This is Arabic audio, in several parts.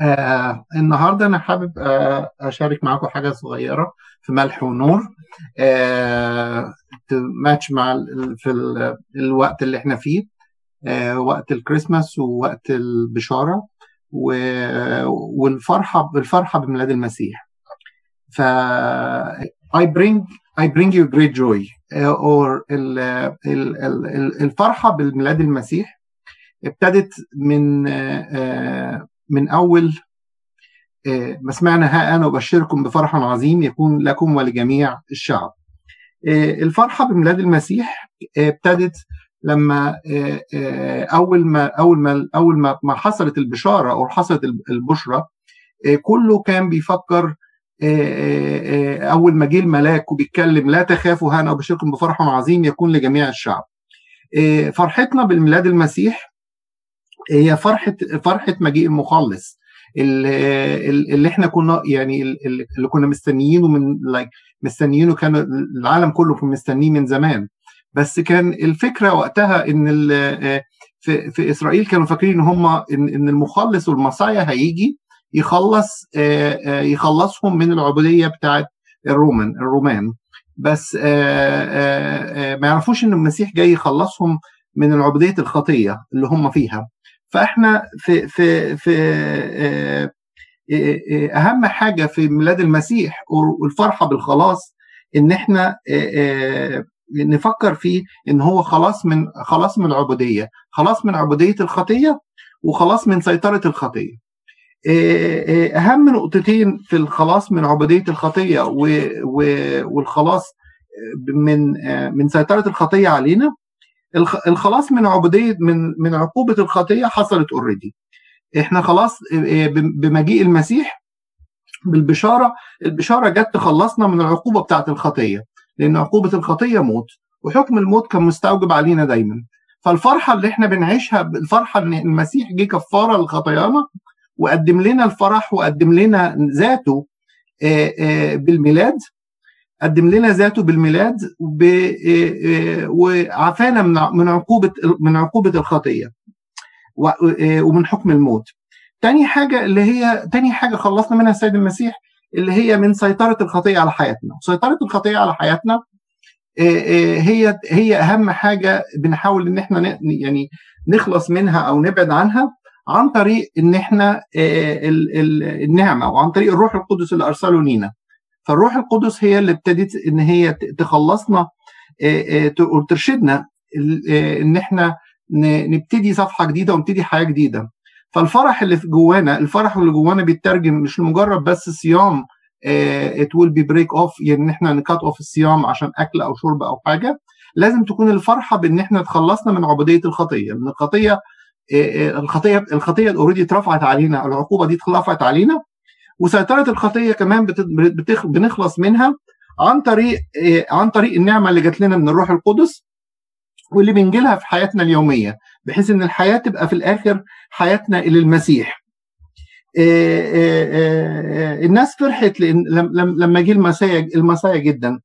آه النهارده أنا حابب آه اشارك معاكم حاجة صغيرة في ملح ونور آه تماتش مع في ال الوقت اللي إحنا فيه آه وقت الكريسماس ووقت البشارة والفرحة بالفرحه بميلاد المسيح. ف I bring I bring you great joy or ال ال ال الفرحة بميلاد المسيح ابتدت من آه من أول ما سمعنا ها أنا أبشركم بفرح عظيم يكون لكم ولجميع الشعب. الفرحة بميلاد المسيح ابتدت لما أول ما أول ما أول ما ما حصلت البشارة أو حصلت البشرة كله كان بيفكر أول ما جه الملاك وبيتكلم لا تخافوا ها أنا أبشركم بفرح عظيم يكون لجميع الشعب. فرحتنا بالميلاد المسيح هي فرحة فرحة مجيء المخلص اللي, اللي إحنا كنا يعني اللي كنا مستنيينه من لايك مستنيينه كان العالم كله كان مستنيه من زمان. بس كان الفكرة وقتها إن في, في إسرائيل كانوا فاكرين إن هم إن, المخلص والمصايا هيجي يخلص يخلصهم من العبودية بتاعت الرومان الرومان. بس ما يعرفوش إن المسيح جاي يخلصهم من العبودية الخطية اللي هم فيها. فاحنا في في في اهم حاجة في ميلاد المسيح والفرحة بالخلاص ان إحنا نفكر فيه ان هو خلاص من خلاص من العبودية خلاص من عبودية الخطية وخلاص من سيطرة الخطية. اهم نقطتين في الخلاص من عبودية الخطية والخلاص من من سيطرة الخطية علينا الخلاص من عبودية من من عقوبة الخطية حصلت اوريدي إحنا خلاص بمجيء المسيح بالبشارة البشارة جت تخلصنا من العقوبة بتاعه الخطية. لأن عقوبة الخطية موت وحكم الموت كان مستوجب علينا دايما. فالفرحة اللي إحنا بنعيشها الفرحة إن المسيح جه كفارة لخطايانا وقدم لنا الفرح وقدم لنا ذاته بالميلاد قدم لنا ذاته بالميلاد وعافانا من عقوبة من عقوبة الخطية ومن حكم الموت. تاني حاجة اللي هي تاني حاجة خلصنا منها السيد المسيح اللي هي من سيطرة الخطية على حياتنا، سيطرة الخطية على حياتنا هي هي أهم حاجة بنحاول إن إحنا يعني نخلص منها أو نبعد عنها عن طريق إن إحنا النعمة وعن طريق الروح القدس اللي أرسله لينا. فالروح القدس هي اللي ابتدت إن هي تخلصنا وترشدنا إن إحنا نبتدي صفحة جديدة ونبتدي حياة جديدة. فالفرح اللي في جوانا الفرح اللي جوانا بيترجم مش لمجرد بس صيام it will be break off يعني إن إحنا ن cut off الصيام عشان أكل أو شرب أو حاجة. لازم تكون الفرحة بإن إحنا تخلصنا من عبودية الخطية من الخطية الخطية الخطية اوريدي اترفعت علينا العقوبة دي اترفعت علينا. وسيطرة الخطية كمان. بنخلص منها عن طريق عن طريق النعمة اللي جات لنا من الروح القدس واللي بنجيلها في حياتنا اليومية بحيث إن الحياة تبقى في الآخر حياتنا إلى المسيح. الناس فرحت لما جه المسايا المسايا جدا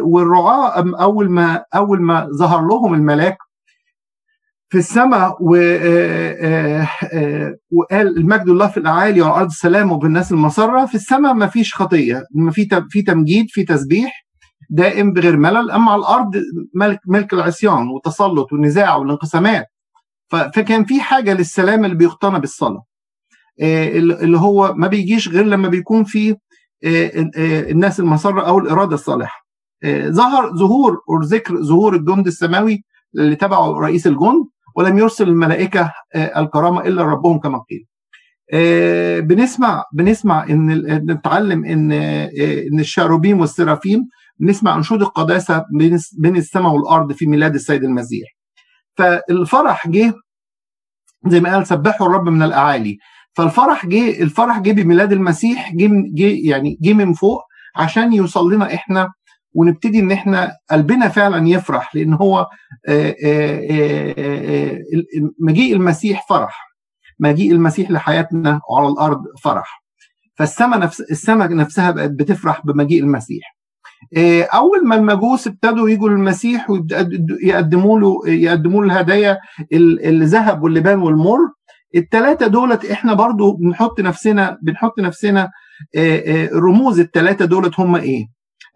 والرعاة أول ما أول ما ظهر لهم الملاك في السماء وقال المجد الله في الأعالي وعلى الأرض السلام وبالناس المسرة. في السماء ما فيش خطية ما في في تمجيد في تسبيح دائم بغير ملل. أما على الأرض ملك ملك العصيان والتسلط والنزاع والانقسامات. فكان في حاجة للسلام اللي بيقتنى بالصلاة. اللي هو ما بيجيش غير لما بيكون في الناس المسرة أو الإرادة الصالحة. ظهر ظهور ذكر ظهور الجند السماوي اللي تبعه رئيس الجند. ولم يرسل الملائكة الكرامة إلا ربهم كما قيل. بنسمع بنسمع إن نتعلم إن إن الشاروبيم والسرافيم بنسمع أنشود القداسة بين السماء والأرض في ميلاد السيد المسيح. فالفرح جه زي ما قال سبحوا الرب من الأعالي. فالفرح جه الفرح جه بميلاد المسيح جه جه يعني جه من فوق عشان يوصل لنا إحنا ونبتدي إن إحنا قلبنا فعلا يفرح لأن هو مجيء المسيح فرح. مجيء المسيح لحياتنا وعلى الأرض فرح. فالسماء نفس السماء نفسها بقت بتفرح بمجيء المسيح. أول ما المجوس ابتدوا يجوا للمسيح ويقدموا له يقدموا له الهدايا الذهب واللبان والمر الثلاثه دولت إحنا برضو بنحط نفسنا بنحط نفسنا رموز الثلاثه دولت هم إيه؟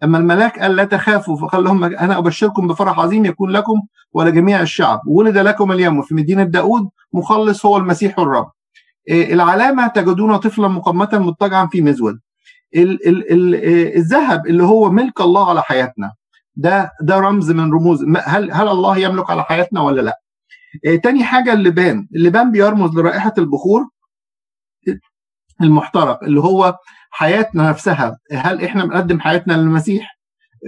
أما الملاك قال لا تخافوا فقال لهم أنا أبشركم بفرح عظيم يكون لكم ولجميع الشعب. ولد لكم اليوم في مدينة داود مخلص هو المسيح الرب. العلامة تجدون طفلا مقمتا مضطجعا في مزود. الذهب اللي هو ملك الله على حياتنا ده ده رمز من رموز. هل هل الله يملك على حياتنا ولا لا؟ تاني حاجة اللبان. اللبان بيرمز لرائحة البخور. المحترق اللي هو حياتنا نفسها. هل إحنا بنقدم حياتنا للمسيح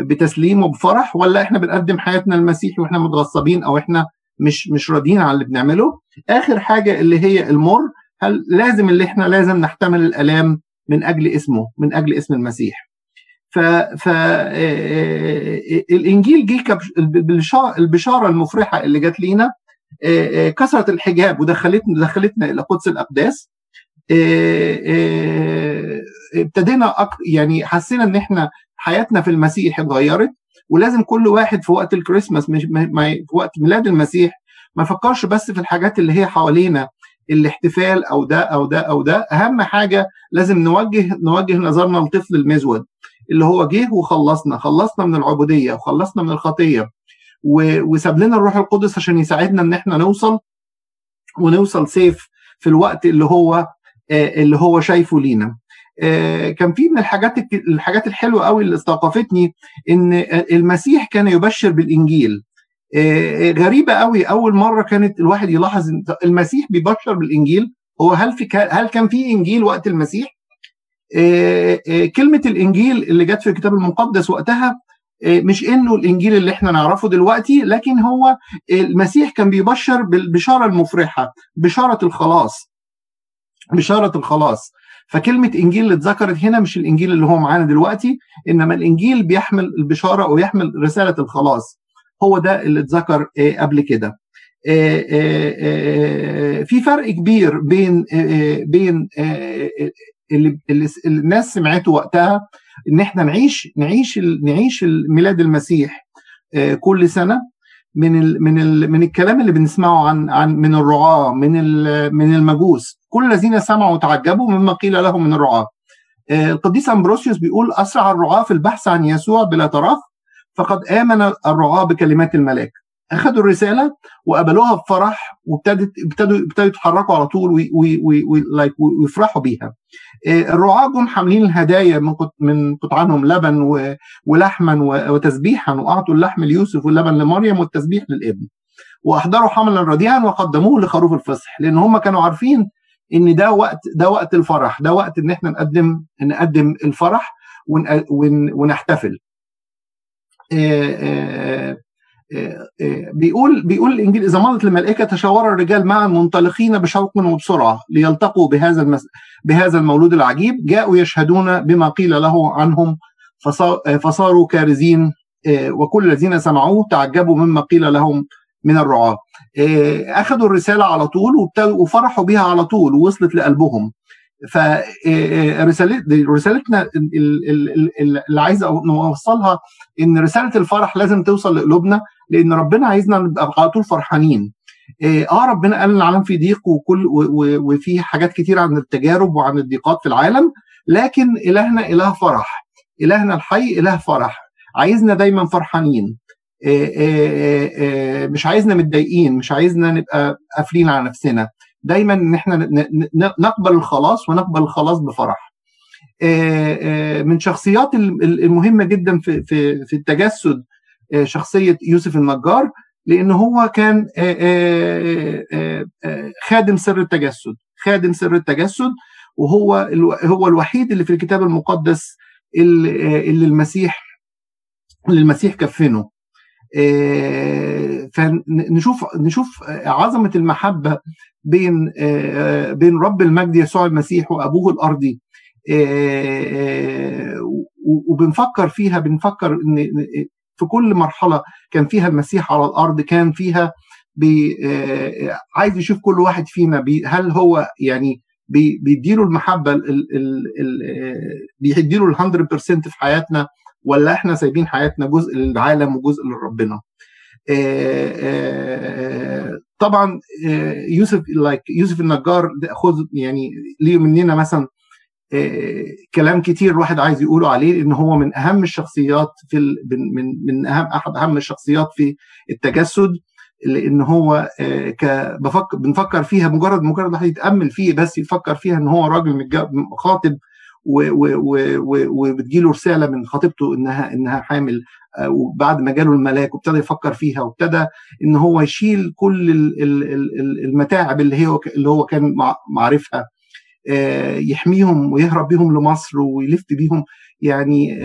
بتسليم وبفرح ولا إحنا بنقدم حياتنا للمسيح وإحنا متغصبين أو إحنا مش مش راضيين على اللي بنعمله؟ آخر حاجة اللي هي المر هل لازم اللي إحنا لازم نحتمل الألام من أجل اسمه من أجل اسم المسيح. ف ف الإنجيل جه البشارة المفرحة اللي جت لينا كسرت الحجاب ودخلتنا دخلتنا إلى قدس الأقداس. ابتدينا يعني حسينا إن إحنا حياتنا في المسيح اتغيرت ولازم كل واحد في وقت الكريسماس مش في وقت ميلاد المسيح ما يفكرش بس في الحاجات اللي هي حوالينا الاحتفال أو ده أو ده أو ده. أهم حاجة لازم نوجه نوجه نظرنا لطفل المزود اللي هو جه وخلصنا خلصنا من العبودية وخلصنا من الخطية وساب لنا الروح القدس عشان يساعدنا إن إحنا نوصل ونوصل سيف في الوقت اللي هو اللي هو شايفه لينا. كان في من الحاجات الحاجات الحلوة قوي اللي استوقفتني إن المسيح كان يبشر بالإنجيل. غريبة قوي أول مرة كانت الواحد يلاحظ المسيح بيبشر بالإنجيل. هو هل في هل كان في إنجيل وقت المسيح؟ كلمة الإنجيل اللي جت في الكتاب المقدس وقتها مش إنه الإنجيل اللي إحنا نعرفه دلوقتي لكن هو المسيح كان بيبشر بالبشاره المفرحة بشارة الخلاص. بشارة الخلاص. فكلمة إنجيل اللي اتذكرت هنا مش الإنجيل اللي هو معانا دلوقتي إنما الإنجيل بيحمل البشارة ويحمل رسالة الخلاص. هو ده اللي اتذكر قبل كده. في فرق كبير بين بين اللي, الناس سمعته وقتها إن إحنا نعيش نعيش نعيش ميلاد المسيح كل سنة. من من من الكلام اللي بنسمعه عن عن من الرعاة من من المجوس. كل الذين سمعوا تعجبوا مما قيل لهم من الرعاة. القديس أمبروسيوس بيقول أسرع الرعاة في البحث عن يسوع بلا تراخ فقد آمن الرعاة بكلمات الملاك أخذوا الرسالة وقبلوها بفرح وابتدت ابتدوا ابتدوا يتحركوا على طول ويفرحوا بيها. الرعاة جم حاملين الهدايا من من قطعانهم لبن ولحما وتسبيحا واعطوا اللحم ليوسف واللبن لمريم والتسبيح للابن. وأحضروا حملا رديعا وقدموه لخروف الفصح لأن هم كانوا عارفين إن ده وقت ده وقت الفرح ده وقت إن إحنا نقدم نقدم الفرح ونحتفل بيقول بيقول الإنجيل إذا مضت الملائكة تشاور الرجال معا منطلقين بشوق وبسرعة ليلتقوا بهذا. بهذا المولود العجيب جاءوا يشهدون بما قيل له عنهم فصاروا كارزين وكل الذين سمعوه تعجبوا مما قيل لهم من الرعاة. أخذوا الرسالة على طول وفرحوا بها على طول ووصلت لقلبهم. فرسالتنا اللي عايز نوصلها إن رسالة الفرح لازم توصل لقلوبنا لأن ربنا عايزنا نبقى على طول فرحانين. آه ربنا قال العالم في ضيق وكل وفي حاجات كتير عن التجارب وعن الضيقات في العالم لكن إلهنا إله فرح. إلهنا الحي إله فرح. عايزنا دايما فرحانين. مش عايزنا متضايقين مش عايزنا نبقى قافلين على نفسنا. دايما إن إحنا نقبل الخلاص ونقبل الخلاص بفرح. من شخصيات المهمة جدا في في في التجسد شخصية يوسف النجار لأن هو كان خادم سر التجسد خادم سر التجسد وهو هو الوحيد اللي في الكتاب المقدس اللي المسيح اللي المسيح كفنه. فنشوف نشوف عظمة المحبة بين بين رب المجد يسوع المسيح وأبوه الارضي وبنفكر فيها بنفكر إن في كل مرحلة كان فيها المسيح على الأرض كان فيها بي عايز يشوف كل واحد فينا هل هو يعني بي بيديله المحبة بيديله ال 100% في حياتنا؟ ولا إحنا سايبين حياتنا جزء للعالم وجزء لربنا. طبعا يوسف لايك يوسف النجار خذ يعني ليه مننا مثلا كلام كتير الواحد عايز يقوله عليه إن هو من أهم الشخصيات في من من أهم أحد أهم الشخصيات في التجسد لأن هو بفكر بنفكر فيها مجرد مجرد الواحد يتأمل فيه بس يفكر فيها إن هو راجل خاطب وبتجيله رسالة من خطيبته انها إنها حامل وبعد ما جاله الملاك وابتدى يفكر فيها وابتدى إن هو يشيل كل المتاعب اللي هو اللي هو كان معرفها يحميهم ويهرب بيهم لمصر ويلف بيهم. يعني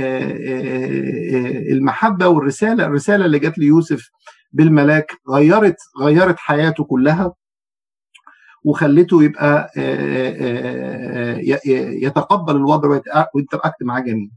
المحبة والرسالة الرسالة اللي جت ليوسف بالملاك غيرت غيرت حياته كلها. وخلته يبقى يتقبل الوضع ويتراكت معاه جميل.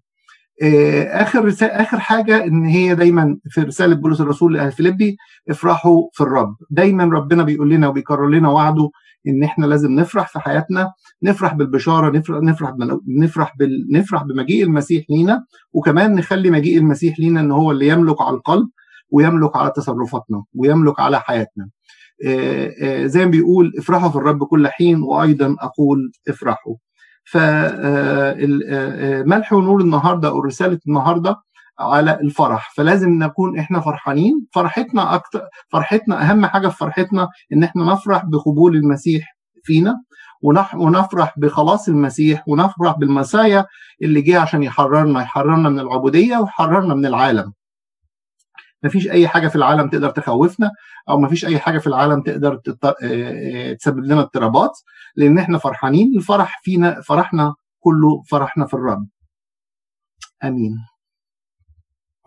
آخر رسالة آخر حاجة إن هي دايما في رسالة بولس الرسول لأهل فيليبي افرحوا في الرب دايما ربنا بيقول لنا وبيكرر لنا وعده إن إحنا لازم نفرح في حياتنا نفرح بالبشارة نفرح نفرح نفرح بال... نفرح بمجيء المسيح لينا وكمان نخلي مجيء المسيح لينا إن هو اللي يملك على القلب ويملك على تصرفاتنا ويملك على حياتنا زي ما بيقول افرحوا في الرب كل حين وأيضا أقول افرحوا. فملح ونور النهارده أو رسالة النهارده على الفرح. فلازم نكون إحنا فرحانين. فرحتنا أكتر فرحتنا أهم حاجة في فرحتنا إن إحنا نفرح بقبول المسيح فينا ونفرح بخلاص المسيح ونفرح بالمسايا اللي جه عشان يحررنا. يحررنا من العبودية ويحررنا من العالم. مفيش أي حاجة في العالم تقدر تخوفنا أو مفيش أي حاجة في العالم تقدر تسبب لنا اضطرابات لأن إحنا فرحانين الفرح فينا فرحنا كله فرحنا في الرب. آمين.